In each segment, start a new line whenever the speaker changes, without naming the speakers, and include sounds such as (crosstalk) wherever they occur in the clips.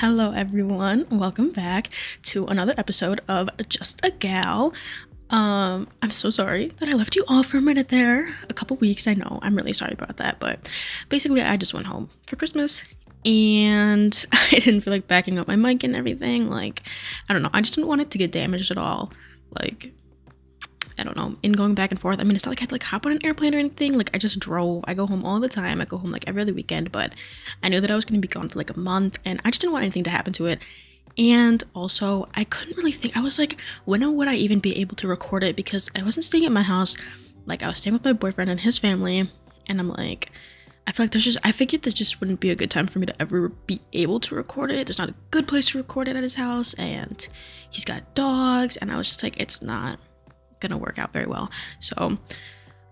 Hello, everyone. Welcome back to another episode of Just a Gal. Um, I'm so sorry that I left you all for a minute there, a couple weeks. I know I'm really sorry about that, but basically, I just went home for Christmas and (laughs) I didn't feel like backing up my mic and everything. Like, I don't know, I just didn't want it to get damaged at all. Like, I don't know, in going back and forth. I mean, it's not like I had to like hop on an airplane or anything. Like I just drove. I go home all the time. I go home like every other weekend, but I knew that I was gonna be gone for like a month and I just didn't want anything to happen to it. And also, I couldn't really think. I was like, when would I even be able to record it? Because I wasn't staying at my house. Like I was staying with my boyfriend and his family, and I'm like, I feel like there's just I figured there just wouldn't be a good time for me to ever be able to record it. There's not a good place to record it at his house, and he's got dogs, and I was just like, it's not gonna work out very well. So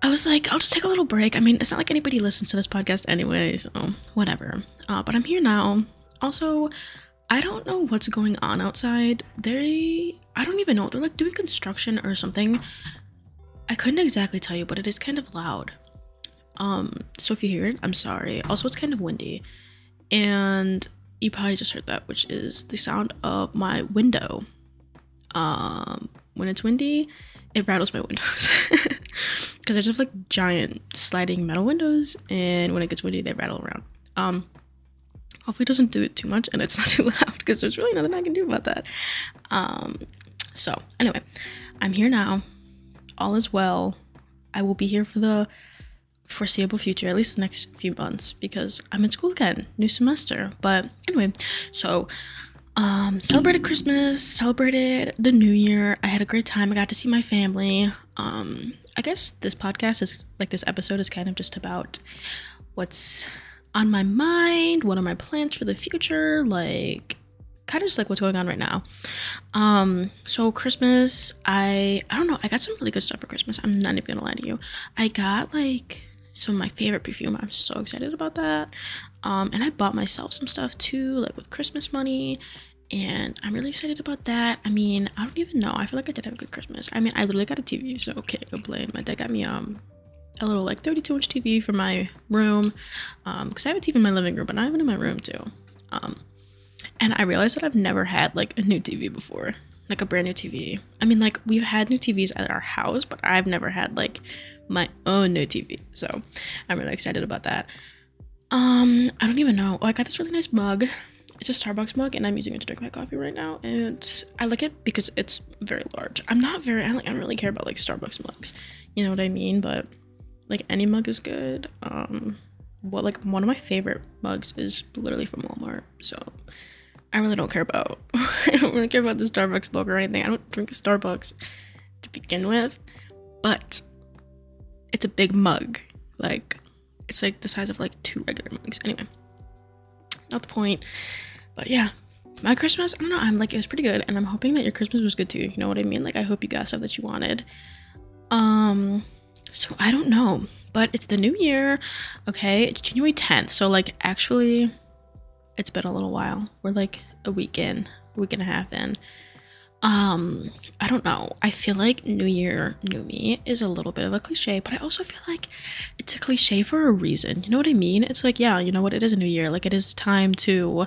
I was like, I'll just take a little break. I mean, it's not like anybody listens to this podcast anyway, so whatever. Uh, but I'm here now. Also, I don't know what's going on outside. They, I don't even know. They're like doing construction or something. I couldn't exactly tell you, but it is kind of loud. Um, so if you hear it, I'm sorry. Also, it's kind of windy, and you probably just heard that, which is the sound of my window. Um, when it's windy, it rattles my windows (laughs) because there's just like giant sliding metal windows, and when it gets windy, they rattle around. Um, hopefully, it doesn't do it too much and it's not (laughs) too loud because there's really nothing I can do about that. Um, so anyway, I'm here now. All is well. I will be here for the foreseeable future, at least the next few months, because I'm in school again, new semester. But anyway, so um, celebrated Christmas, celebrated the New Year. I had a great time. I got to see my family. Um, I guess this podcast is like this episode is kind of just about what's on my mind, what are my plans for the future, like kind of just like what's going on right now. Um, so Christmas, I I don't know, I got some really good stuff for Christmas. I'm not even gonna lie to you. I got like some of my favorite perfume. I'm so excited about that. Um, and I bought myself some stuff too, like with Christmas money. And I'm really excited about that. I mean, I don't even know. I feel like I did have a good Christmas. I mean, I literally got a TV, so can't complain. My dad got me um a little like 32 inch TV for my room. Um, because I have a TV in my living room, but I have it in my room too. Um, and I realized that I've never had like a new TV before, like a brand new TV. I mean, like we've had new TVs at our house, but I've never had like my own new TV. So I'm really excited about that. Um, I don't even know. Oh, I got this really nice mug. It's a Starbucks mug, and I'm using it to drink my coffee right now. And I like it because it's very large. I'm not very. I, don't really care about like Starbucks mugs. You know what I mean? But like any mug is good. Um, what like one of my favorite mugs is literally from Walmart. So I really don't care about. (laughs) I don't really care about the Starbucks logo or anything. I don't drink Starbucks to begin with, but it's a big mug. Like it's like the size of like two regular mugs. Anyway, not the point. But yeah, my Christmas, I don't know, I'm like, it was pretty good. And I'm hoping that your Christmas was good too. You know what I mean? Like, I hope you got stuff that you wanted. Um, so I don't know, but it's the new year. Okay, it's January 10th. So, like, actually, it's been a little while. We're like a week in, a week and a half in um i don't know i feel like new year new me is a little bit of a cliche but i also feel like it's a cliche for a reason you know what i mean it's like yeah you know what it is a new year like it is time to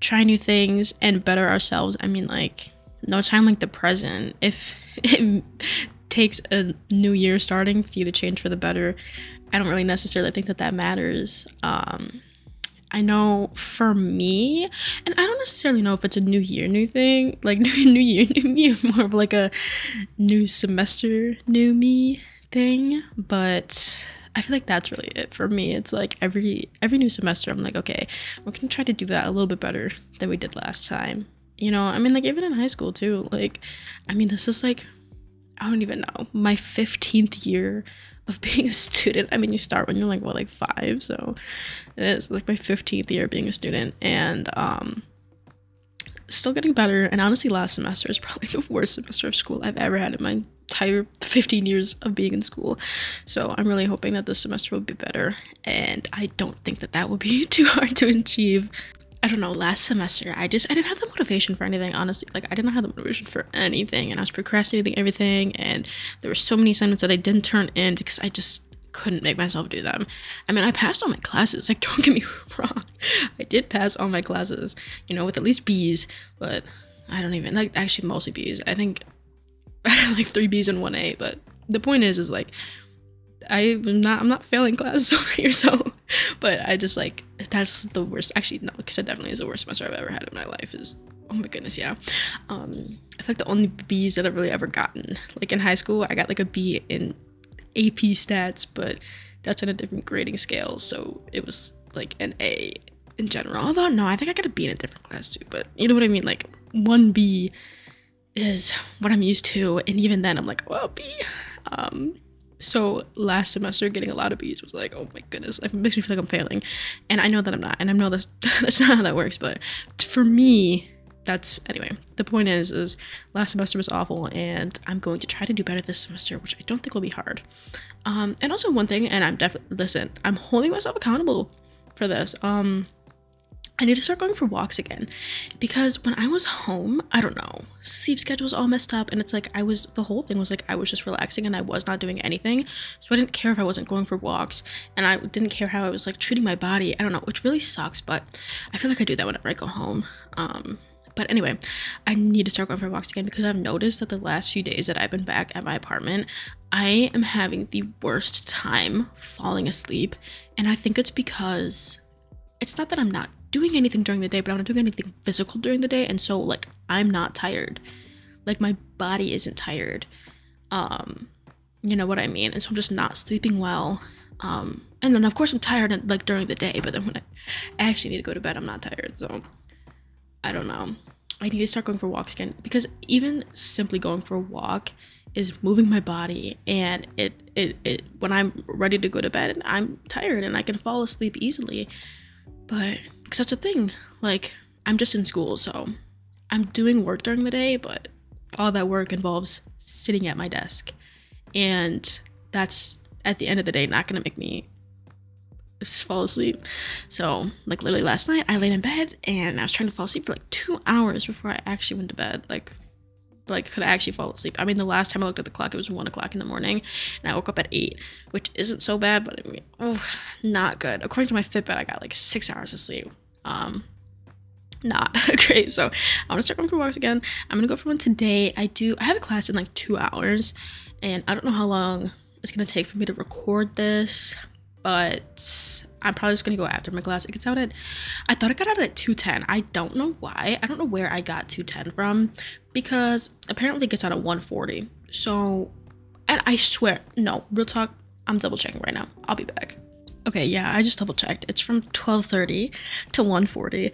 try new things and better ourselves i mean like no time like the present if (laughs) it takes a new year starting for you to change for the better i don't really necessarily think that that matters um I know for me, and I don't necessarily know if it's a new year, new thing, (laughs) like new, new year, new me, (laughs) more of like a new semester, new me thing. But I feel like that's really it for me. It's like every every new semester, I'm like, okay, we're gonna try to do that a little bit better than we did last time. You know, I mean, like even in high school too. Like, I mean, this is like, I don't even know, my 15th year of (laughs) being a student. I mean, you start when you're like what, like five, so it is like my 15th year being a student, and um, still getting better. And honestly, last semester is probably (laughs) the worst semester of school I've ever had in my entire 15 years of being in school. So I'm really hoping that this semester will be better, and I don't think that that will be (laughs) too hard to achieve. I don't know, last semester, I just, I didn't have the motivation for anything, honestly. Like, I didn't have the motivation for anything, and I was procrastinating everything, and there were so many assignments that I didn't turn in because I just couldn't make myself do them. I mean, I passed all my classes. Like, (laughs) don't get me wrong, I did pass all my classes, you know, with at least B's. But I don't even like actually mostly B's. I think like three B's and one A. But the point is, is like I'm not I'm not failing classes (laughs) over here. So, but I just like that's the worst. Actually, no, because it definitely is the worst semester I've ever had in my life. Is oh my goodness, yeah. Um, I feel like the only B's that I've really ever gotten, like in high school, I got like a B in AP stats, but that's on a different grading scale, so it was like an A in general. Although no, I think I got a B in a different class too. But you know what I mean? Like one B is what I'm used to, and even then I'm like, well, B. Um, so last semester getting a lot of B's was like, oh my goodness, it makes me feel like I'm failing, and I know that I'm not, and I know that's (laughs) that's not how that works. But for me, that's anyway. The point is, is last semester was awful, and I'm going to try to do better this semester, which I don't think will be hard. Um, and also one thing, and I'm definitely listen, I'm holding myself accountable for this. Um, I need to start going for walks again because when I was home, I don't know, sleep schedule was all messed up, and it's like I was the whole thing was like I was just relaxing and I was not doing anything, so I didn't care if I wasn't going for walks, and I didn't care how I was like treating my body. I don't know, which really sucks, but I feel like I do that whenever I go home. Um, but anyway, I need to start going for walks again because I've noticed that the last few days that I've been back at my apartment, I am having the worst time falling asleep, and I think it's because it's not that I'm not doing anything during the day, but I'm not doing anything physical during the day. And so like I'm not tired. Like my body isn't tired. Um, you know what I mean? And so I'm just not sleeping well. Um, and then of course I'm tired like during the day, but then when (laughs) I actually need to go to bed, I'm not tired. So I don't know. I need to start going for walks again because even simply going for a walk is moving my body and it, it it when I'm ready to go to bed I'm tired and I can fall asleep easily. But because that's the thing. Like, I'm just in school, so I'm doing work during the day, but all that work involves sitting at my desk. And that's at the end of the day not gonna make me fall asleep. So, like literally last night, I laid in bed and I was trying to fall asleep for like two hours before I actually went to bed. Like, like could I actually fall asleep? I mean, the last time I looked at the clock, it was one o'clock in the morning, and I woke up at eight, which isn't so bad, but I mean, oh, not good. According to my Fitbit, I got like six hours of sleep. Um, not (laughs) great. So I want to start going for walks again. I'm gonna go for one today. I do. I have a class in like two hours, and I don't know how long it's gonna take for me to record this, but I'm probably just gonna go after my class. It gets out at. I thought it got out at 2:10. I don't know why. I don't know where I got 2:10 from, because apparently it gets out at 1:40. So, and I swear, no, real talk. I'm double checking right now. I'll be back. Okay, yeah, I just double checked. It's from 12:30 to 1:40.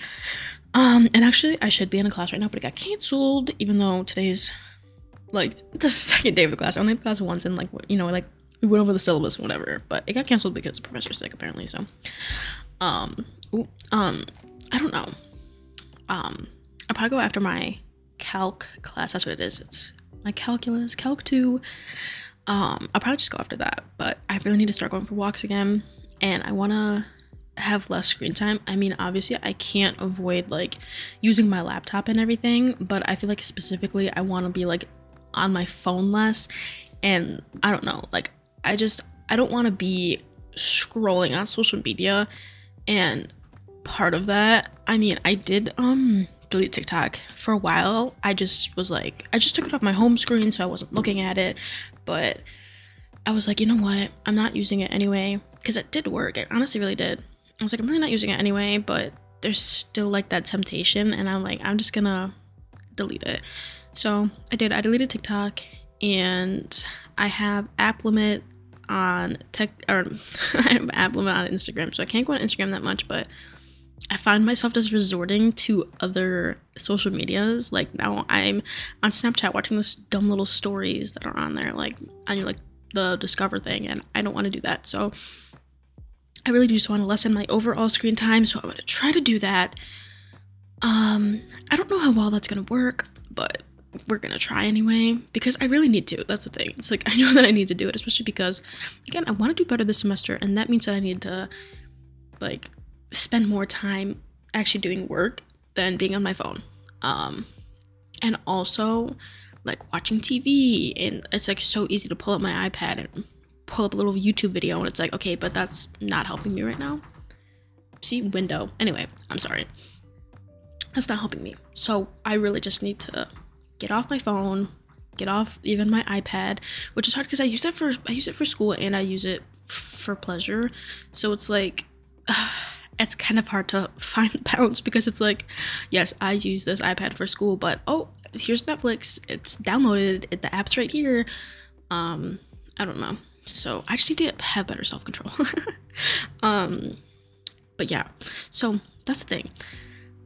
Um, and actually, I should be in a class right now, but it got canceled. Even though today's like the (laughs) second day of the class, I only had class once, and like you know, like we went over the syllabus, and whatever. But it got canceled because the professor's sick, apparently. So, um, ooh, um, I don't know. Um, I'll probably go after my calc class. That's what it is. It's my calculus, calc two. Um, I'll probably just go after that. But I really need to start going for walks again, and I wanna have less screen time. I mean, obviously, I can't avoid like using my laptop and everything, but I feel like specifically, I want to be like on my phone less. And I don't know, like, I just, I don't want to be scrolling on social media. And part of that, I mean, I did, um, delete TikTok for a while. I just was like, I just took it off my home screen so I wasn't looking at it. But I was like, you know what? I'm not using it anyway. Because it did work. It honestly really did. I was like, I'm really not using it anyway, but there's still like that temptation. And I'm like, I'm just gonna delete it. So I did. I deleted TikTok and I have app limit on tech or (laughs) I have app limit on Instagram. So I can't go on Instagram that much, but I find myself just resorting to other social medias. Like now I'm on Snapchat watching those dumb little stories that are on there, like on your like the discover thing, and I don't want to do that. So I really do just want to lessen my overall screen time, so I'm going to try to do that. Um, I don't know how well that's going to work, but we're going to try anyway because I really need to. That's the thing. It's like (laughs) I know that I need to do it, especially because again, I want to do better this semester and that means that I need to like spend more time actually doing work than being on my phone. Um and also like watching TV and it's like so easy to pull up my iPad and pull up a little YouTube video and it's like, okay, but that's not helping me right now. See, window. Anyway, I'm sorry. That's not helping me. So I really just need to get off my phone, get off even my iPad, which is hard because I use it for I use it for school and I use it for pleasure. So it's like (sighs) it's kind of hard to (laughs) find the balance because it's like, yes, I use this iPad for school, but oh, here's Netflix. It's downloaded. It, the app's right here. Um, I don't know. So I just need to have better self control. (laughs) um, but yeah, so that's the thing.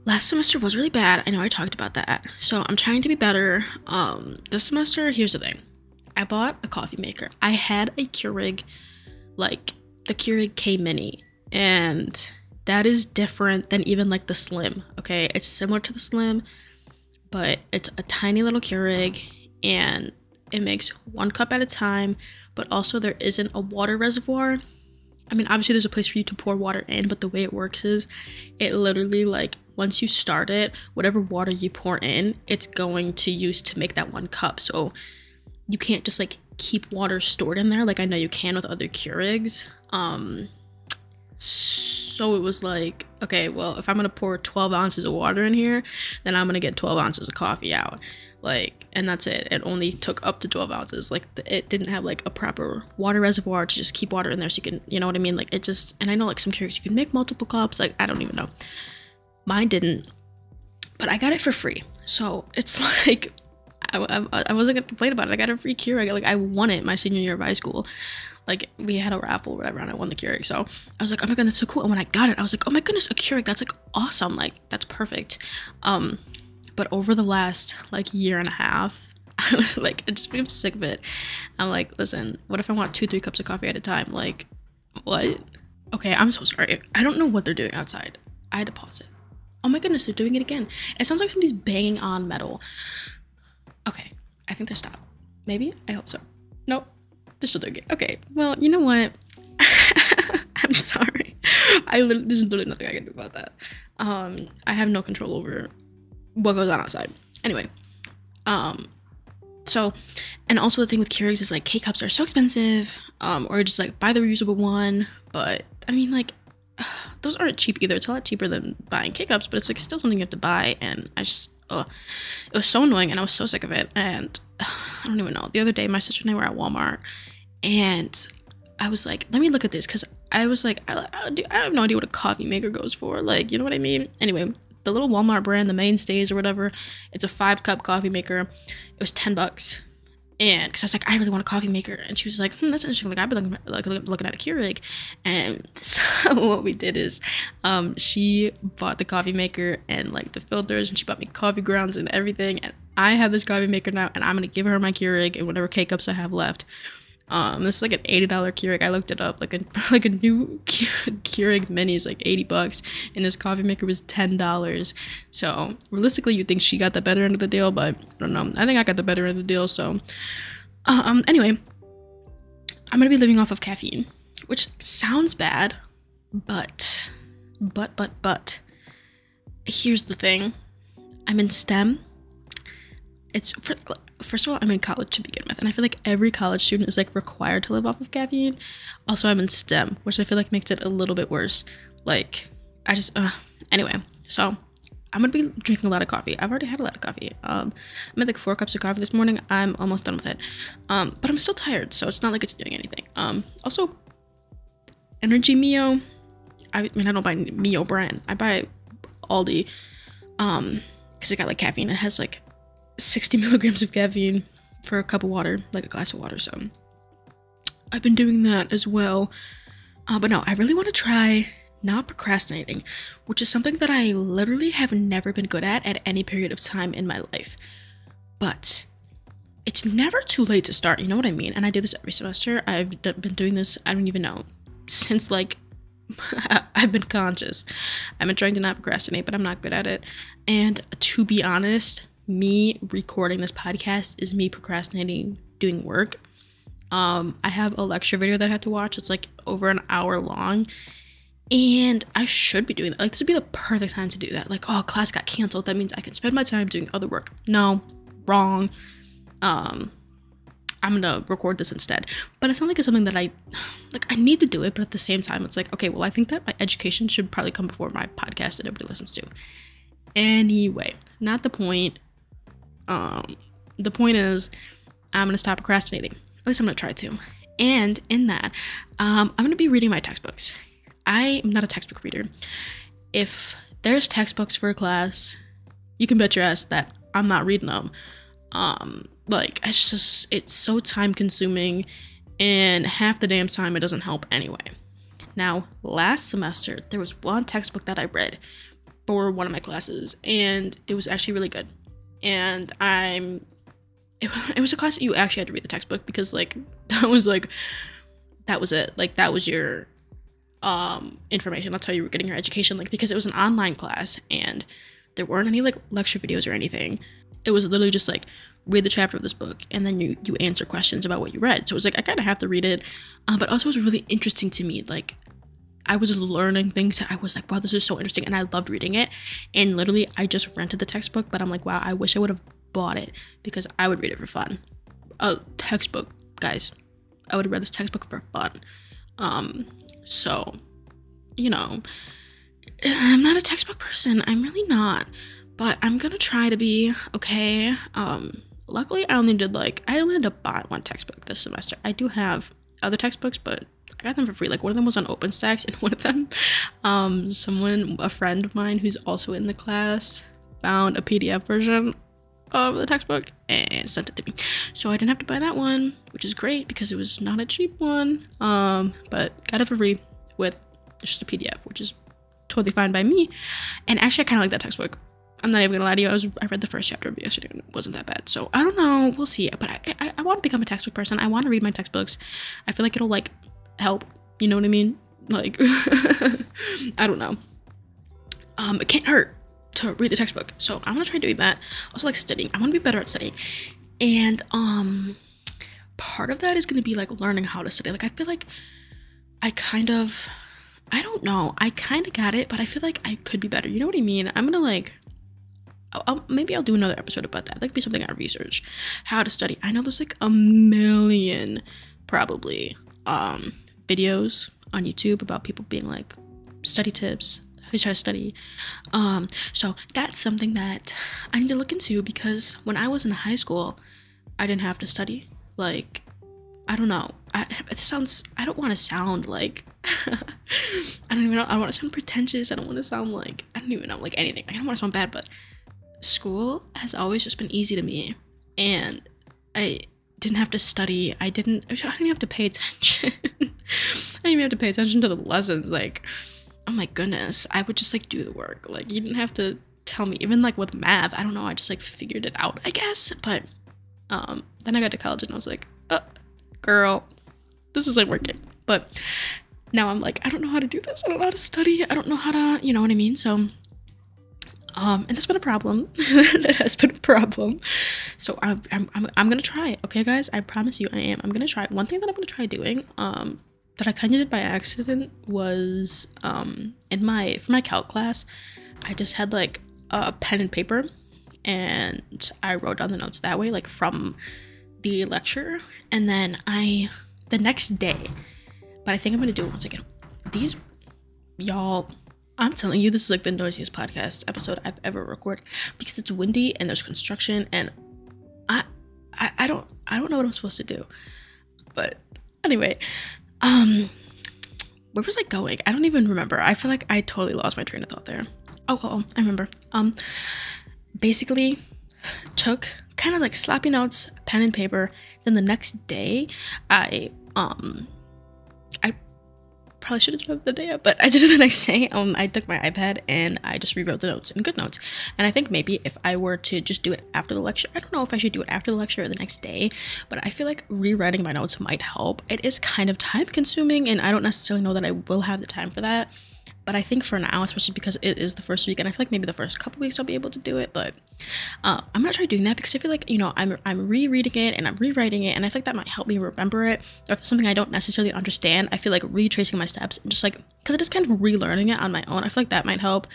Last semester was really bad. I know I talked about that. So I'm trying to be better. Um, this semester, here's the thing. I bought a coffee maker. I had a Keurig, like the Keurig K Mini, and that is different than even like the Slim. Okay, it's similar to the Slim, but it's a tiny little Keurig, and it makes one cup at a time. But also, there isn't a water reservoir I mean, obviously there's a place for you to pour water in, but the way it works is it literally like once you start it, whatever water you pour in, it's going to use to make that one cup. So you can't just like keep water stored in there like I know you can with other Keurigs. Um so it was like, okay, well, if I'm gonna pour 12 ounces of water in here, then I'm gonna get 12 ounces of coffee out. Like and that's it. It only took up to 12 ounces. Like it didn't have like a proper water reservoir to just keep water in there so you can you know what i mean? Like it just and i know like some Keurigs you can make multiple cups. Like i don't even know. Mine didn't but i got it for free. So it's (laughs) like I, I, I wasn't gonna complain about it. I got a free Keurig like i won it my senior year of high school like we had a raffle or whatever and I won the Keurig. So I was like, oh my god, that's so cool. And when I got it, I was like, oh my goodness, a Keurig, that's like awesome. Like that's perfect. Um but over the last like year and a half, (laughs) like I just become sick of it. I'm like, listen, what if I want two, three cups of coffee at a time? Like, what? Okay, I'm so sorry. I don't know what they're doing outside. I had to pause it. Oh my goodness, they're doing it again. It sounds like somebody's banging on metal. Okay, I think they're stopped. Maybe? I hope so. Nope, still it. Okay, well, you know what? (laughs) I'm sorry. I literally, there's literally nothing I can do about that. Um, I have no control over what goes on outside. Anyway, um, so and also the thing with Keurigs is like K cups are so expensive, um, or just like buy the reusable one. But I mean, like (sighs) those aren't cheap either. It's a lot cheaper than buying K cups, but it's like still something you have to buy. And I just, it was so annoying, and I was so sick of it. And (sighs) I don't even know. The other day, my sister and I were at Walmart, and I was like, let me look at this because I was like, I, I, I have no idea what a coffee maker goes for. Like, you know what I mean? Anyway, the little Walmart brand, the mainstays or whatever. It's a five cup coffee maker. It was 10 bucks. And because I was like, I really want a coffee maker. And she was like, hmm, that's interesting. Like, I've been looking, like, looking at a Keurig. And (laughs) so what we did is um, she bought the coffee maker and like the filters, and she bought me coffee grounds and everything. And I have this coffee maker now, and I'm to give her my Keurig and whatever K cups I have left. Um, this is like an eighty dollar Keurig. I looked it up. Like a (laughs) like a new Keurig mini is like eighty bucks, and this coffee maker was ten dollars. So realistically, you think she got the better end of the deal, but I don't know. I think I got the better end of the deal. So, um, anyway, I'm gonna be living off of caffeine, which sounds bad, but, but, but, but, here's the thing. I'm in STEM. It's for first of all, I'm in college to begin with, and I feel like every college student is like required to live off of caffeine. Also, I'm in STEM, which I feel like makes it a little bit worse. Like, I just, uh, anyway, so I'm gonna be drinking a lot of coffee. I've already had a lot of coffee. Um, I made like four cups of coffee this morning. I'm almost done with it. Um, but I'm still tired, so it's not like it's doing anything. Um, also, Energy Mio. I mean, I don't buy Mio brand. I buy Aldi. Um, because it got like caffeine. It has like 60 (laughs) milligrams of caffeine for a cup of water, like a glass of water. So I've been doing that as well. Uh, but no, I really want to try not procrastinating, which is something that I literally have never been good at at any period of time in my life. But it's never too late to start, you know what I mean? And I do this every semester. I've d- been doing this, I don't even know, since like (laughs) I've been conscious. I've been trying to not procrastinate, but I'm not good at it. And to be honest, me recording this podcast is me procrastinating doing work. Um, I have a lecture video that I have to watch. It's like over an hour long. And I should be doing that. Like, this would be the perfect time to do that. Like, oh, class got canceled. That means I can spend my time doing other work. No, wrong. Um, I'm gonna record this instead. But it's not like it's something that I like I need to do it, but at the same time it's like, okay, well I think that my education should probably come before my podcast that everybody listens to. Anyway, not the point. Um the point is I'm gonna stop procrastinating. At least I'm gonna try to. And in that, um, I'm gonna be reading my textbooks. I am not a textbook reader. If there's textbooks for a class, you can bet your ass that I'm not reading them. Um, like it's just it's so time consuming and half the damn time it doesn't help anyway. Now, last semester there was one textbook that I read for one of my classes and it was actually really good. And I'm it, it was a class that you actually had to read the textbook because like (laughs) that was like that was it. Like that was your um information. That's how you were getting your education like because it was an online class and there weren't any like lecture videos or anything. It was literally just like read the chapter of this book and then you you answer questions about what you read. So it was like I kind of have to read it, um, but also it was really interesting to me. Like I was learning things that I was like, wow, this is so interesting, and I loved reading it. And literally, I just rented the textbook, but I'm like, wow, I wish I would have bought it because I would read it for fun. A textbook, guys. I would have read this textbook for fun. Um, so, you know, I'm not a textbook person. I'm really not. But I'm gonna try to be okay. Um, luckily, I only did like I only had to buy one textbook this semester. I do have other textbooks, but I got them for free. Like one of them was on OpenStax, and (laughs) one of them, um, someone, a friend of mine who's also in the class, found a PDF version of the textbook and sent it to me. So I didn't have to buy that one, which is great because it was not a cheap one. Um, but got it for free with just a PDF, which is totally fine by me. And actually, I kind of like that textbook. I'm not even gonna lie to you. I was I read the first chapter of yesterday and it wasn't that bad. So I don't know. We'll see. But I I, I want to become a textbook person. I want to read my textbooks. I feel like it'll like help. You know what I mean? Like (laughs) I don't know. Um, it can't hurt to read the textbook. So I'm gonna try doing that. Also like studying. I want to be better at studying. And um part of that is gonna be like learning how to study. Like I feel like I kind of I don't know. I kind of got it, but I feel like I could be better. You know what I mean? I'm gonna like I'll, I'll, maybe I'll do another episode about that. That could be something I research how to study. I know there's like a million probably um videos on YouTube about people being like study tips, try to study. Um, so that's something that I need to look into because when I was in high school, I didn't have to study. Like, I don't know. I, it sounds. I don't want to sound like. (laughs) I don't even know. I want to sound pretentious. I don't want to sound like. I don't even know like anything. I don't want to sound bad, but school has always just been easy to me, and I didn't have to study. I didn't. I didn't have to pay attention. (laughs) I didn't even have to pay attention to the lessons. Like oh my goodness, I would just like do the work. Like you didn't have to tell me. Even like with math, I don't know. I just like figured it out, I guess. But um, then I got to college and I was like, uh, girl, this isn't working. But now I'm like, I don't know how to do this. I don't know how to study. I don't know how to, you know what I mean? So um, and that's been a problem. (laughs) that has been a problem. So I'm, I'm, I'm, I'm gonna try it. Okay, guys, I promise you, I am. I'm gonna try. One thing that I'm gonna try doing, um, that I kind of did by accident was um, in my for my calc class, I just had like a pen and paper, and I wrote down the notes that way, like from the lecture, and then I the next day. But I think I'm gonna do it once again. These y'all. I'm telling you, this is like the noisiest podcast episode I've ever recorded because it's windy and there's construction and I, I, I don't, I don't know what I'm supposed to do. But anyway, um, where was I going? I don't even remember. I feel like I totally lost my train of thought there. Oh, oh, oh I remember. Um, basically, took kind of like slappy notes, pen and paper. Then the next day, I um, probably should have done it the day but I did it the next day. Um, I took my iPad and I just rewrote the notes in GoodNotes. And I think maybe if I were to just do it after the lecture, I don't know if I should do it after the lecture or the next day, but I feel like rewriting my notes might help. It is kind of time consuming, and I don't necessarily know that I will have the time for that. But I think for now, especially because it is the first week, and I feel like maybe the first couple weeks I'll be able to do it. But uh, I'm gonna try doing that because I feel like you know I'm I'm rereading it and I'm rewriting it, and I feel like that might help me remember it. Or if it's something I don't necessarily understand, I feel like retracing my steps and just like because it is kind of relearning it on my own. I feel like that might help.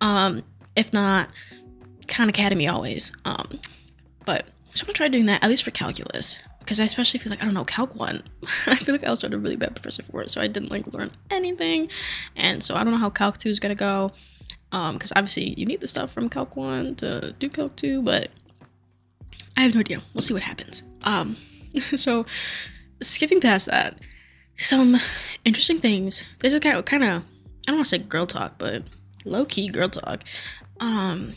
Um, if not, Khan Academy always. Um, but so I'm gonna try doing that at least for calculus. because I especially feel like I don't know Calc one. (laughs) I feel like I also had a really bad professor for it, so I didn't like learn anything, and so I don't know how Calc two is gonna go, um, because obviously you need the stuff from Calc one to do Calc two, but I have no idea. We'll see what happens. Um, (laughs) so skipping past that, some interesting things. This is kind of kind of I don't want to say girl talk, but low key girl talk. Um,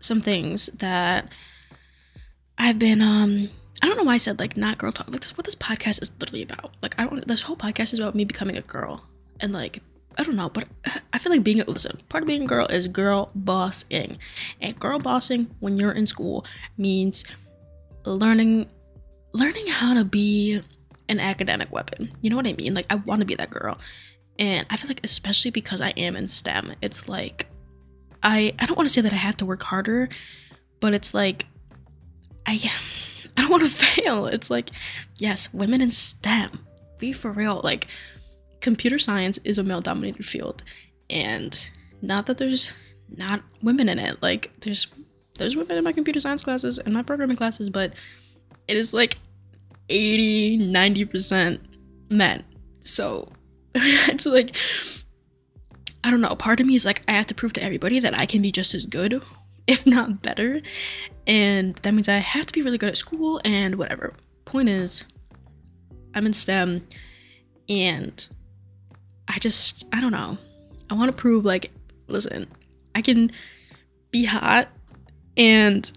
some things that I've been um I don't know why I said like not girl talk. Like what this podcast is literally about. Like I don't this whole podcast is about me becoming a girl and like I don't know, but I feel like being a listen, part of being a girl is girl bossing. And girl bossing when you're in school means learning learning how to be an academic weapon. You know what I mean? Like I want to be that girl. And I feel like especially because I am in STEM, it's like I I don't want to say that I have to work harder, but it's like I (sighs) I don't want to (laughs) fail. It's like yes, women in STEM. Be for real. Like computer science is a male dominated field and not that there's not women in it. Like there's there's women in my computer science classes and my programming classes, but it is like 80, 90% men. So (laughs) it's like I don't know, part of me is like I have to prove to everybody that I can be just as good, if not better. And that means I have to be really good at school and whatever. Point is, I'm in STEM and I just I don't know. I want to prove like listen, I can be hot and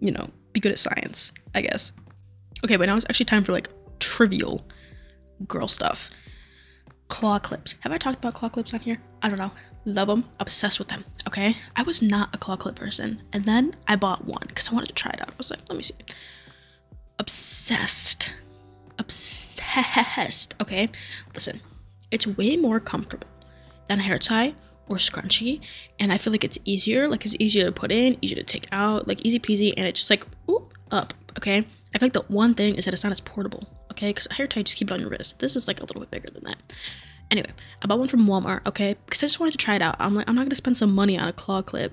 you know, be good at science, I guess. Okay, but now it's actually time for like trivial girl stuff claw clips. Have I talked about claw clips on here? I don't know. Love them, obsessed with them. Okay, I was not a claw clip person, and then I bought one because I wanted to try it out. I was like, let me see. Obsessed, obsessed. Okay, listen, it's way more comfortable than a hair tie or scrunchie, and I feel like it's easier. Like it's easier to put in, easier to take out, like easy peasy, and it's just like ooh, up. Okay, I feel like the one thing is that it's not as portable okay? Because a hair tie, just keep it on your wrist. This is like a little bit bigger than that. Anyway, I bought one from Walmart, okay? Because I just wanted to try it out. I'm like, I'm not gonna spend some money on a claw clip,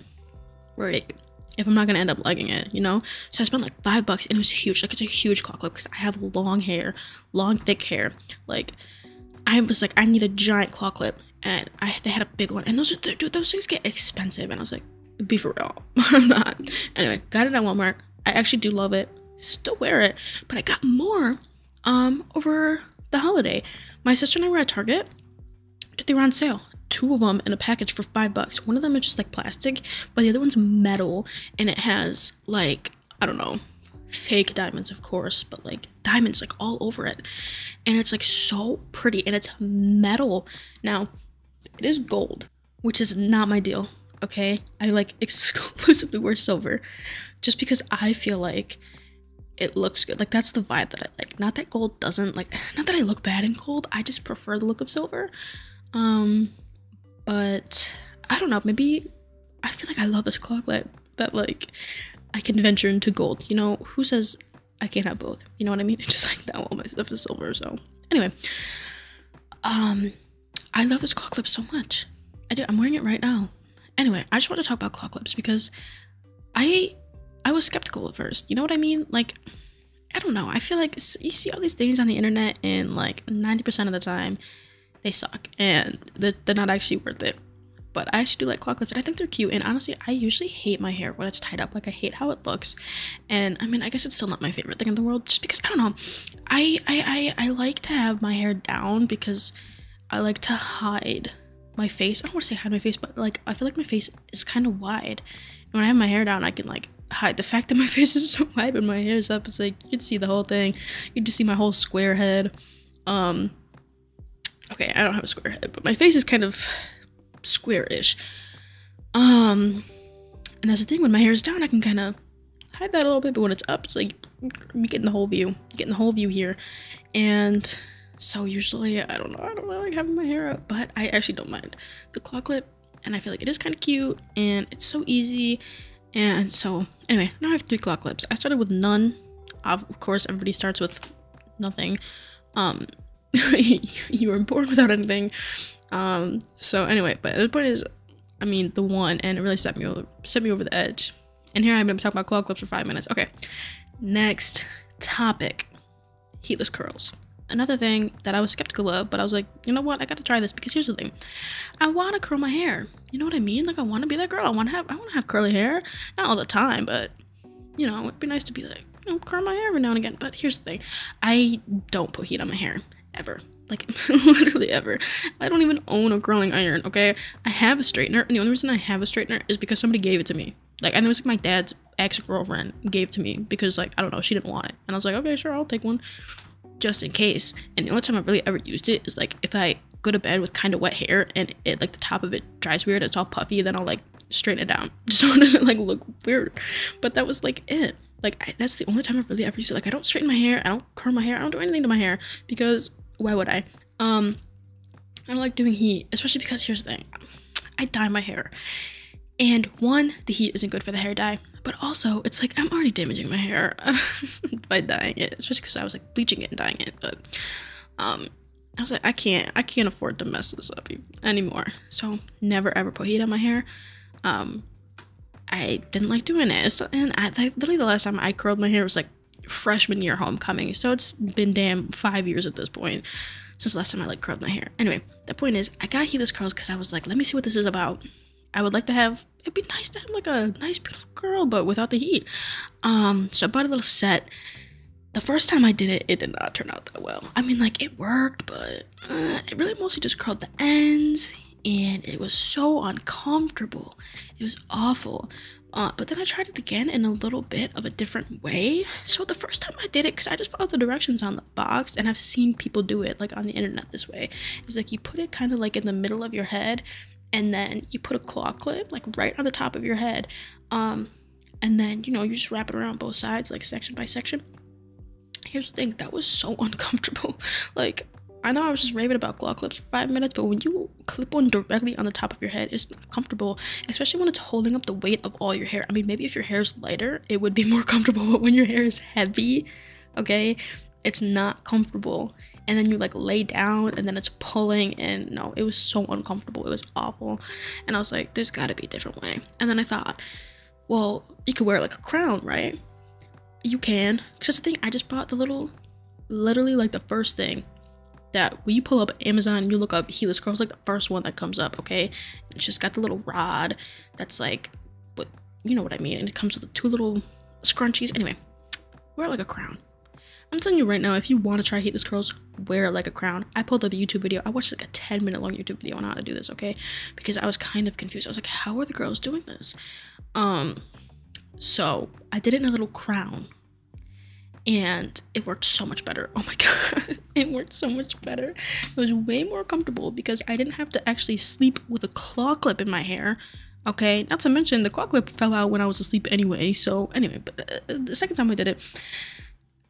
right? If I'm not gonna end up liking it, you know? So I spent like five bucks and it was huge. Like it's a huge claw clip because I have long hair, long thick hair. Like I was like, I need a giant claw clip, and I they had a big one. And those dude, those things get expensive, and I was like, be for real, (laughs) I'm not. Anyway, got it at Walmart. I actually do love it. Still wear it, but I got more um over the holiday. My sister and I were at Target. They were on sale. Two of them in a package for five bucks. One of them is just like plastic, but the other one's metal and it has like, I don't know, fake diamonds, of course, but like diamonds like all over it. And it's like so pretty and it's metal. Now, it is gold, which is not my deal, okay? I like (laughs) exclusively wear silver just because I feel like it looks good. Like that's the vibe that I like. Not that gold doesn't like (sighs) not that I look bad in gold. I just prefer the look of silver. Um but I don't know, maybe I feel like I love this claw clip that like I can venture into gold. You know, who says I can't have both? You know what I mean? It's (laughs) just like now all my stuff is silver, so anyway. Um I love this claw clip so much. I do I'm wearing it right now. Anyway, I just want to talk about claw clips because I I was skeptical at first. You know what I mean? Like, I don't know. I feel like you see all these things on the internet, and like 90% of the time, they suck and they're, they're not actually worth it. But I actually do like claw clips, and I think they're cute. And honestly, I usually hate my hair when it's tied up. Like I hate how it looks. And I mean, I guess it's still not my favorite thing in the world, just because I don't know. I I I, I like to have my hair down because I like to hide my face. I don't want to say hide my face, but like I feel like my face is kind of wide. And when I have my hair down, I can like hide the fact that my (laughs) face is so wide when my hair is up. It's like you can see the whole thing. You can just see my whole square head. Um, okay, I don't have a square head, but my face is kind of square-ish. Um, and that's the thing. When my hair is down, I can kind of hide that a little bit, but when it's up, it's like you're getting the whole view. You getting the whole view here, and so usually I don't know. I don't really like having my hair up, but I actually don't mind the claw clip, and I feel like it is kind of cute and it's so easy and so, anyway, now I have three claw clips. I started with none. Of course, everybody starts with nothing. Um, (laughs) you were born without anything. Um, so anyway, but the point is, I mean, the one, and it really set me over, set me over the edge. And here I'm gonna talk about claw clips for five minutes. Okay, next topic heatless curls. Another thing that I was skeptical of, but I was like, you know what? I gotta try this because here's the thing. I wanna curl my hair. You know what I mean? Like I wanna be that girl. I wanna have I wanna have curly hair. Not all the time, but you know, it'd be nice to be like, you know, curl my hair every now and again. But here's the thing. I don't put heat on my hair. Ever. Like (laughs) literally ever. I don't even own a curling iron, okay? I have a straightener, and the only reason I have a straightener is because somebody gave it to me. Like think it was like my dad's ex-girlfriend gave it to me because like I don't know, she didn't want it. And I was like, okay, sure, I'll take one just in case. And the only time I've really ever used it is like if I go to bed with kind of wet hair and it like the top of it dries weird, it's all puffy, then I'll like straighten it down just (laughs) so it doesn't like look weird. But that was like it. Like I, that's the only time I've really ever used it. Like I don't straighten my hair, I don't curl my hair, I don't do anything to my hair because why would I? Um, I don't like doing heat, especially because here's the thing, I dye my hair, and one, the heat isn't good for the hair dye, but also it's like I'm already damaging my hair (laughs) by dyeing it, especially because I was like bleaching it and dyeing it. But um, I was like, I can't, I can't afford to mess this up anymore. So never ever put heat on my hair. Um, I didn't like doing it, and I like, literally the last time I curled my hair was like freshman year homecoming. So it's been damn five years at this point since last time I like curled my hair. Anyway, the point is, I got heatless curls because I was like, let me see what this is about. I would like to have it'd be nice to have like a nice beautiful girl but without the heat. Um so I bought a little set. The first time I did it, it did not turn out that well. I mean like it worked, but uh, it really mostly just curled the ends and it was so uncomfortable. It was awful. Uh, but then I tried it again in a little bit of a different way. So the first time I did it, because I just followed the directions on the box, and I've seen people do it like on the internet this way. It's like you put it kind of like in the middle of your head, and then you put a claw clip like right on the top of your head um and then you know you just wrap it around both sides like section by section here's the thing that was so (laughs) uncomfortable like I know I was just raving about claw clips for five minutes, but when you clip one directly on the top of your head, it's not comfortable, especially when it's holding up the weight of all your hair. I mean, maybe if your hair is lighter, it would be more (laughs) comfortable, but when your hair is heavy, okay, it's not comfortable. And then you like lay down and then it's pulling and no it was so uncomfortable. It was awful. And i was like there's got to be a different way. And then i thought well you could wear like a crown right? You can. Because the thing i just bought the little literally like the first thing that when you pull up amazon and you look up heatless curls like the first one that comes up okay it's just got the little rod that's like what you know what i mean and it comes with two little scrunchies anyway wear like a crown I'm telling you right now, if you want to try heatless curls, wear it like a crown. I pulled up a YouTube video. I watched like a 10 minute long YouTube video on how to do this, okay? Because I was kind of confused. I was like, how are the girls doing this? Um, so I did it in a little crown. And it worked so much better. Oh my (laughs) god. it worked so much better. It was way more comfortable because I didn't have to actually sleep with a claw clip in my hair. Okay, not to mention the claw clip fell out when I was asleep anyway. So, anyway, but uh, the second time I did it,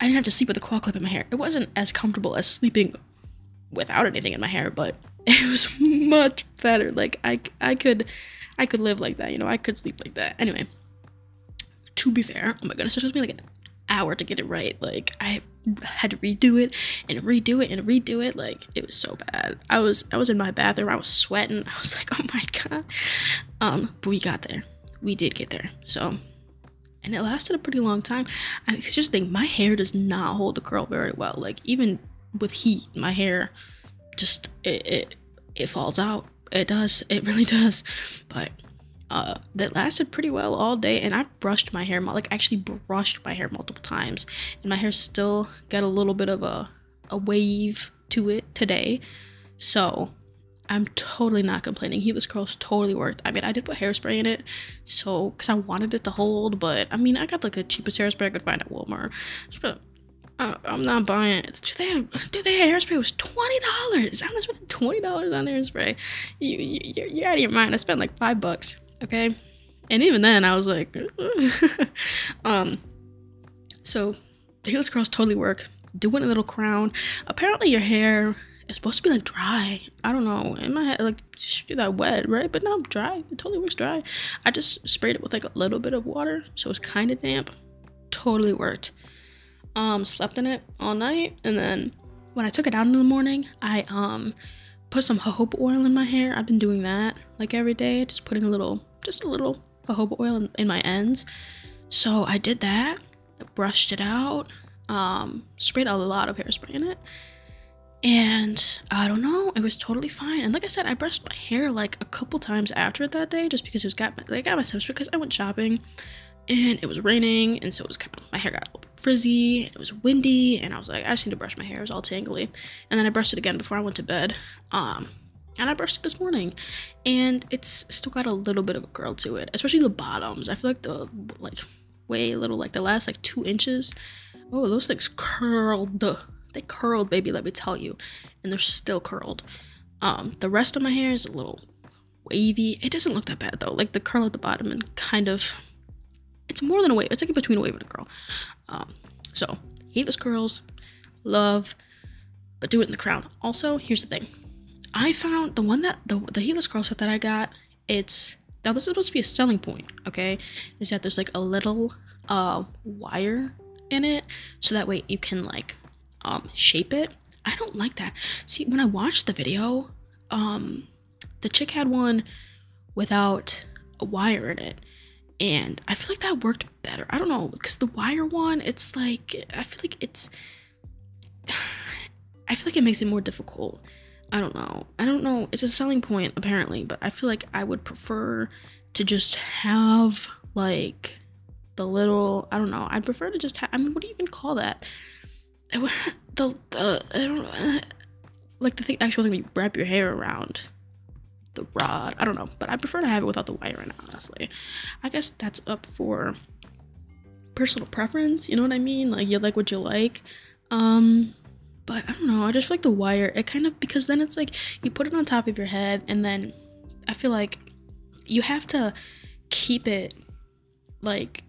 I didn't have to sleep with a claw clip in my hair. It wasn't as comfortable as sleeping without anything in my hair, but (laughs) it was much better. Like I, I could, I could live like that. You know, I could sleep like that. Anyway, to be fair, oh my goodness, it took me like an hour to get it right. Like I had to redo it and redo it and redo it. Like it was so bad. I was, I was in my bathroom. I was sweating. (laughs) I was like, oh my god. Um, but we got there. We did get there. So and it lasted a pretty long time. I just think, my hair does not hold the curl very well. Like even with heat, my hair just it it, it falls out. It does. It really (laughs) does. But uh, that lasted pretty well all day, and I brushed my hair, like actually brushed my hair multiple times, and my hair still got a little bit of a a wave to it today. So I'm totally not complaining. Heatless curls totally worked. I mean, I did put hairspray in it, so because I wanted it to hold, but I mean, I got like the cheapest hairspray I could find at Walmart. But uh, I'm not buying it. Do they have, do they hairspray? Was twenty dollars. I'm gonna spend twenty dollars on hairspray. You, you you're out of your mind. I spent like five bucks. Okay, and even then, I was like, (laughs) um. So, the heatless curls totally work. Do one a little crown. Apparently, your hair is supposed to be like dry. I don't know. In my head, like should be that wet, right? But no, dry. It totally works dry. I just sprayed it with like a little bit of water, so it's kind of damp. Totally worked. Um, slept in it all night, and then when I took it out in the morning, I um put some jojoba oil in my hair. I've been doing that like every day, just putting a little, just a little jojoba oil in, in my ends. So I did that. brushed it out. Um, sprayed a lot of hairspray in it. And I don't know, it was totally fine. And like I said, I brushed my hair like a couple times after that day just because it was got my, like, got my steps because I went shopping and it was raining and so it was kind of my hair got a little frizzy it was windy and I was like I just need to brush my hair it was all tangly. And then I brushed it again before I went to bed um and I brushed it this morning. And it's still got a little bit of a curl to it especially the bottoms. I feel like the like way little like the last like two inches. Oh those things curled. They curled baby let me tell you. And they're still curled. Um the rest of my hair is a little wavy. It doesn't look that bad though. Like the curl at the bottom and kind of it's more than a wave. It's like between a wave and a curl. Um, so heatless curls, love, but do it in the crown. Also, here's the thing. I found the one that the the heatless curl set that I got. It's now this is supposed to be a selling point. Okay, is that there's like a little uh wire in it, so that way you can like um shape it. I don't like that. See, when I watched the video, um, the chick had one without a wire in it and I feel like that worked better. I don't know because the wire one, it's like I feel like it's. (sighs) I feel like it makes it more difficult. I don't know. I don't know. It's a selling point apparently, but I feel like I would prefer to just have like the little. I don't know. I'd prefer to just have. I mean, what do you even call that? (laughs) The the I don't know. Like the thing, actual thing you wrap your hair around the rod. I don't know, but I prefer to have it without the wire honestly. I guess that's up for personal preference, you know what I mean? Like you like what you like. Um but I don't know, I just feel like the wire, it kind of because then it's like you put it on top of your head and then I feel like you have to keep it like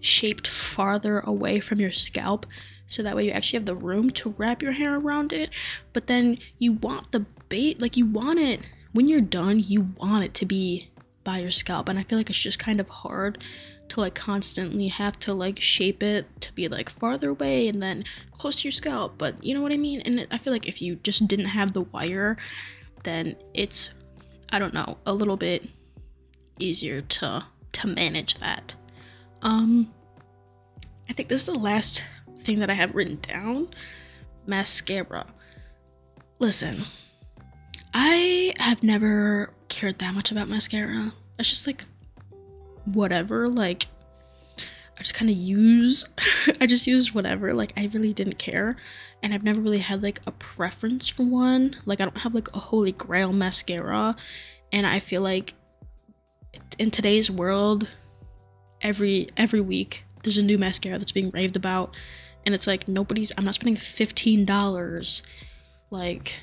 shaped farther away from your scalp so that way you actually have the room to wrap your hair around it but then you want the bait like you want it when you're done, you want it to be by your scalp. And I feel like it's just kind of hard to like constantly have to like shape it to be like farther away and then close to your scalp. But you know what I mean? And I feel like if you just didn't have the wire, then it's, I don't know, a little bit easier to to manage that. Um I think this is the last thing that I have written down. Mascara. Listen, I have never cared that much about mascara. It's just like whatever. Like I just kind of use (laughs) I just used whatever. Like I really didn't care. And I've never really had like a preference for one. Like I don't have like a holy grail mascara. And I feel like in today's world every every week there's a new mascara that's being raved about and it's like nobody's I'm not spending $15 like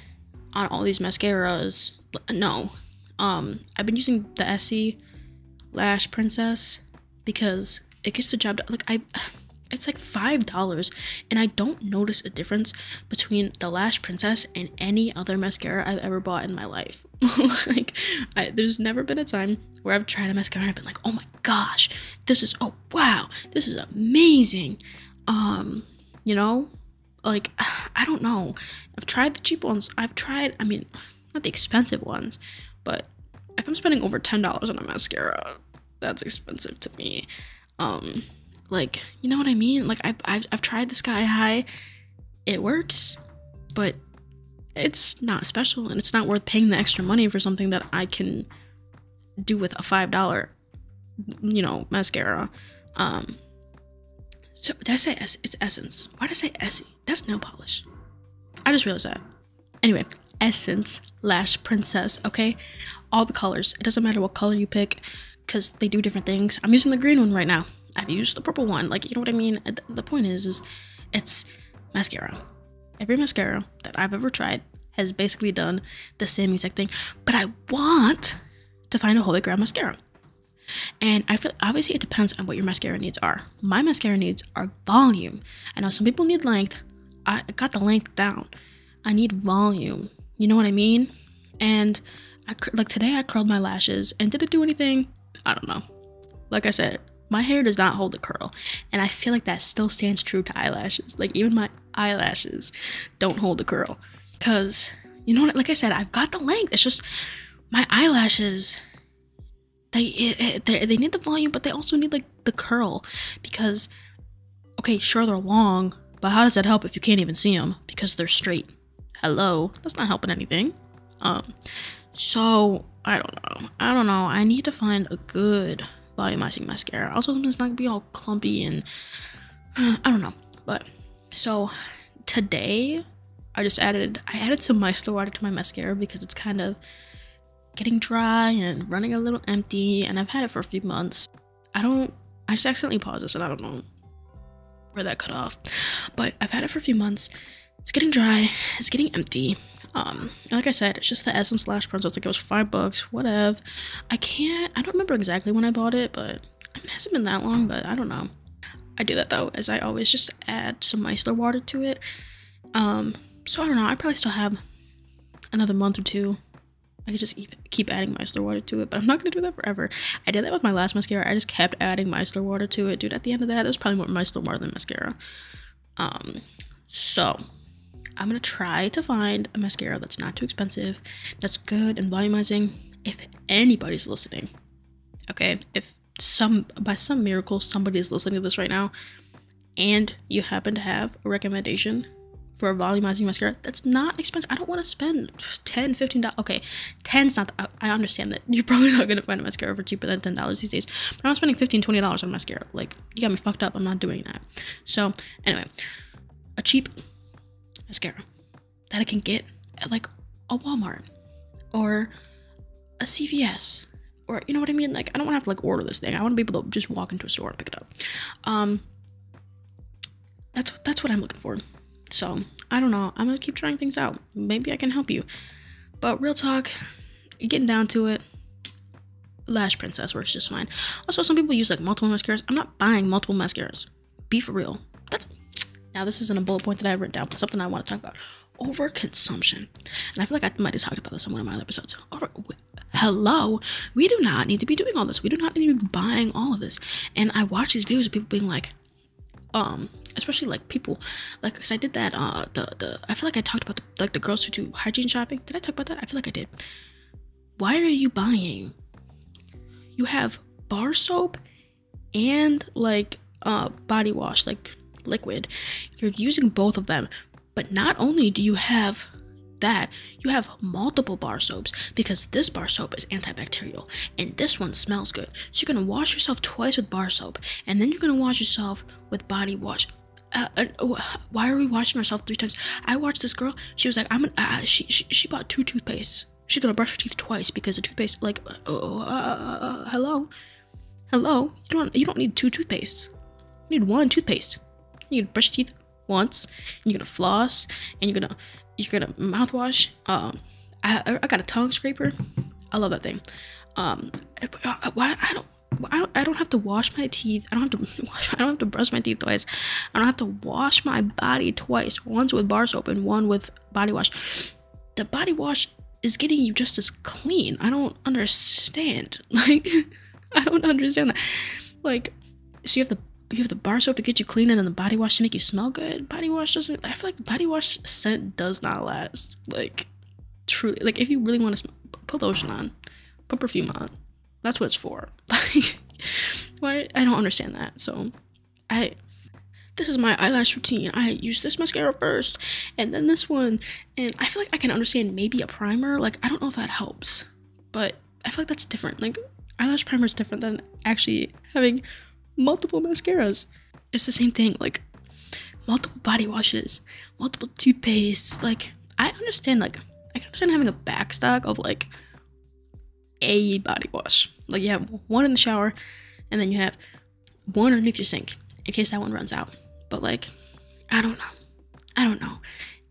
on all these mascaras. No. Um, I've been using the Essie Lash Princess because it gets the job done. Like I it's like five dollars and I don't notice a difference between the Lash Princess and any other mascara I've ever bought in my life. (laughs) like I, there's never been a time where I've tried a mascara and I've been like, oh my gosh, this is oh wow, this is amazing. Um, you know, like (sighs) I don't know. I've tried the cheap ones. I've tried, I mean, not the expensive ones, but if I'm spending over ten dollars on a mascara, that's expensive to me. Um, like you know what I mean? Like I've I've, I've tried the Sky High, it works, but it's not special and it's not worth paying the extra money for something that I can do with a five dollar, you know, mascara. Um, so did I say es- it's Essence? Why did I say Essie? That's nail polish. I just realized that. Anyway, Essence Lash Princess. Okay, all the colors. It doesn't matter what color you pick, because they do different things. I'm using the green one right now. I've used the purple one. Like you know what I mean. The point is, is it's mascara. Every mascara that I've ever tried has basically done the same exact thing. But I want to find a holy grail mascara. And I feel obviously it depends on what your mascara needs are. My mascara needs are volume. I know some people need length. I got the length down. I need volume. You know what I mean? And I like today I curled my lashes and did it do anything? I don't know. Like I said, my hair does not hold a curl, and I feel like that still stands true to eyelashes. Like even my eyelashes don't hold a curl, cause you know what? Like I said, I've got the length. It's just my eyelashes they, they they need the volume, but they also need like the curl because okay, sure they're long, But how does that help if you can't even see them because they're straight? Hello, that's not helping anything. Um, so I don't know. I don't know. I need to find a good volumizing mascara. Also, something's not gonna be all clumpy and (sighs) I don't know. But so today I just added I added some micellar water to my mascara because it's kind of getting dry and running a little empty and I've had it for a few months. I don't I just accidentally paused this and I don't know where that cut off. But I've had it for a few months. It's getting dry, it's getting empty. Um, like I said, it's just the Essence Lash Bronzer. It's like it was five bucks, whatever. I can't, I don't remember exactly when I bought it, but I mean, it hasn't been that long, but I don't know. I do that though, as I always just add some micellar water to it. Um, so I don't know. I probably still have another month or two. I could just keep, adding micellar water to it, but I'm not gonna do that forever. I did that with my last mascara. I just kept adding micellar water to it, dude. At the end of that, there's probably more micellar water than mascara. Um, so I'm gonna try to find a mascara that's not too expensive, that's good and volumizing. If anybody's listening, okay, if some by some miracle somebody is listening to this right now, and you happen to have a recommendation for a volumizing mascara that's not expensive. I don't want to spend 10 $15. Okay, 10's not, the, I understand that you're (laughs) probably not going to find a mascara for cheaper than $10 these days, but I'm not spending $15, $20 on mascara. Like, you got me fucked up. I'm not doing that. So, anyway, a cheap mascara that I can get at like a Walmart or a CVS or you know what I mean? Like, I don't want to have to like order this thing. I want to be able to just walk into a store and pick it up. Um, that's that's what I'm looking for. So I don't know. I'm gonna keep trying things out. Maybe I can help you. But real talk, getting down to it, Lash Princess works just fine. Also, some people use like multiple mascaras. I'm not buying multiple mascaras. Be for real. That's now this isn't a bullet point that I've written down, but something I want to talk about. Overconsumption. And I feel like I might have talked about this in one of my other episodes. Over hello. We do not need to be doing all this. We do not need to be buying all of this. And I watch these videos of people being like, um, especially like people like because i did that uh the the i feel like i talked about the, like the girls who do hygiene shopping. Did i talk about that? I feel like i did. Why are you buying? You have bar soap and like uh body wash like liquid. You're using both of them. But not only do you have that, you have multiple bar soaps because this bar soap is antibacterial and this one smells good. So you're gonna wash yourself twice with bar soap and then you're gonna wash yourself with body wash uh, uh, why are we washing ourselves three times? I watched this girl. She was like, I'm. An, uh, she, she she bought two toothpastes. She's gonna brush her teeth twice because the toothpaste. Like, uh, uh, uh, hello, hello. You don't you don't need two toothpastes. You need one toothpaste. You need to brush your teeth once. You're gonna floss, and you're gonna you're gonna mouthwash. Um, I I got a tongue scraper. I love that thing. Um, why I don't I don't, I don't have to wash my teeth. I don't have to (laughs) I don't have to brush my teeth twice. I don't have to wash my body twice. Once with bar soap and one with body wash. The body wash is getting you just as clean. I don't understand. (laughs) Like (laughs) I don't understand that. Like so you have the you have the bar soap to get you clean and then the body wash to make you smell good. Body wash doesn't I feel like the body wash scent does not last. Like truly like if you really want to smell, put lotion on. Put perfume on that's what it's for. (laughs) Like, why? I don't understand that. So, I. This is my eyelash routine. I use this mascara first, and then this one, and I feel like I can understand maybe a primer. Like, I don't know if that helps, but I feel like that's different. Like, eyelash primer is different than actually having multiple mascaras. It's the same thing. Like, multiple body washes, multiple toothpastes. Like, I understand. Like, I can understand having a backstock of like a body wash. Like you have one in the shower, and then you have one underneath your sink in case that one runs out. But like, I don't know. I don't know.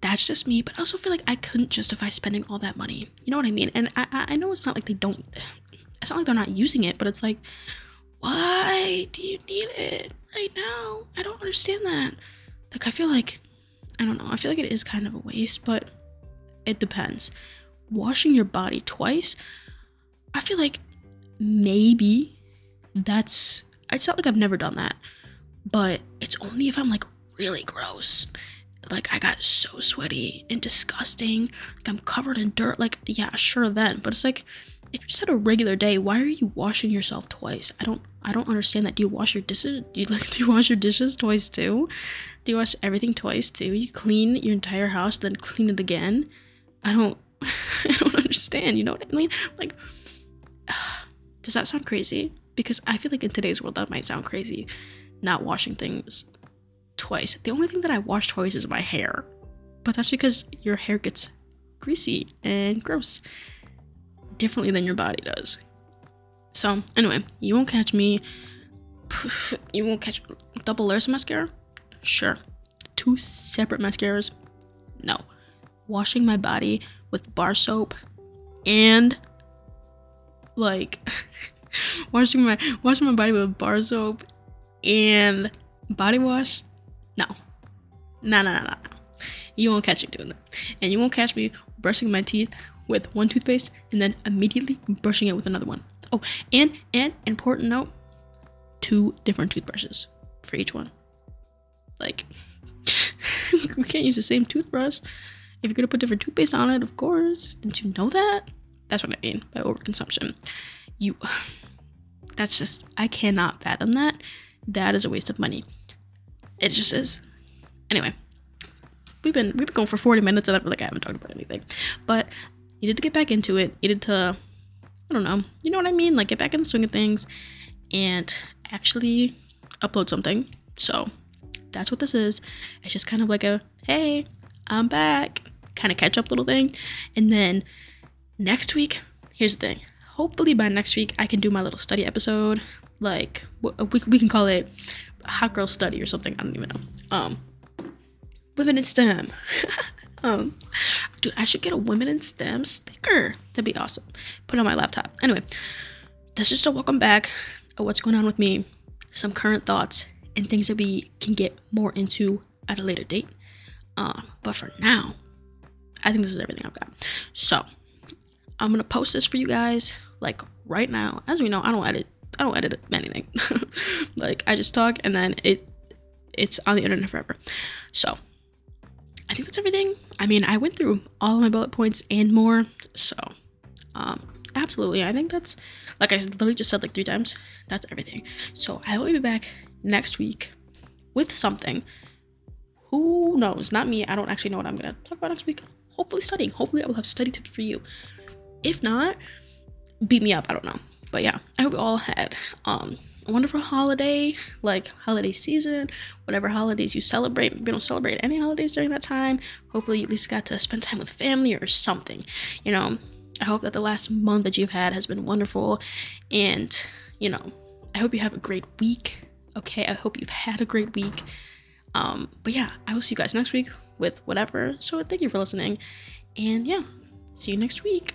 That's just me, but I also feel like I couldn't justify spending all that money. You know what I mean? And I, I know it's not like they don't. It's not like they're not using it, but it's like, why do you need it right now? I don't understand that. Like I feel like, I don't know. I feel like it is kind of a waste, but it depends. Washing your body twice I feel like maybe that's it's not like I've never done that, but it's only if I'm like really gross. Like I got so sweaty and disgusting, like I'm covered in dirt. Like, yeah, sure then. But it's like if you just had a regular day, why are you washing yourself twice? I don't I don't understand that. Do you wash your dishes? Do you like (laughs) do you wash your dishes twice too? Do you wash everything twice too? You clean your entire house, then clean it again? I don't (laughs) I don't understand, you know what I mean? Like (sighs) does that sound crazy? Because I feel like in today's world that might sound crazy, not washing things twice. The only thing that I wash twice is my hair. But that's because your hair gets greasy and gross differently than your body does. So, anyway, you won't catch me. (laughs) You won't catch double layers of mascara? Sure. Two separate mascaras? No. Washing my body with bar soap and like (laughs) washing my washing my body with bar soap and body wash? No. No, no, no, no. You won't catch me doing that. And you won't catch me brushing my teeth with one toothpaste and then immediately brushing it with another one. Oh, and and important note, two different toothbrushes for each one. Like (laughs) we can't use the same toothbrush. If you're gonna put different toothpaste on it, of course. Didn't you know that? That's what I mean by overconsumption. You (sighs) that's just I cannot fathom that. That is a waste of money. It just is. Anyway, we've been we've been going for 40 minutes and I feel like I haven't talked about anything. But needed to get back into it. Needed to I don't know. You know what I mean? Like get back in the swing of things and actually upload something. So that's what this is. It's just kind of like a hey, I'm back kind of catch up little thing. And then next week, here's the thing. Hopefully by next week I can do my little study episode. Like we, we can call it hot girl study or something. I don't even know. Um women in STEM. (laughs) um, dude, I should get a women in STEM sticker. That'd be awesome. Put it on my laptop. Anyway, that's just a welcome back what's going on with me, some current thoughts, and things that we can get more into at a later date. Um, but for now, I think this is everything I've got. So I'm gonna post this for you guys like right now. As we know, I don't edit. I don't edit anything. (laughs) like I just talk and then it it's on the internet forever. So I think that's everything. I mean, I went through all of my bullet points and more. So, um, absolutely. I think that's, like I literally just said like three times, that's everything. So, I will be back next week with something. Who knows? Not me. I don't actually know what I'm to talk about next week. Hopefully, studying. Hopefully, I will have study tips for you. If not, beat me up. I don't know. But yeah, I hope you all had um wonderful holiday, like holiday season, whatever holidays you celebrate. Maybe you don't celebrate any holidays during that time. Hopefully, you at least got to spend time with family or something. You know, I hope that the last month that you've had has been wonderful. And, you know, I hope you have a great week. Okay, I hope you've had a great week. Um, but yeah, I will see you guys next week with whatever. So thank you for listening. And yeah, see you next week.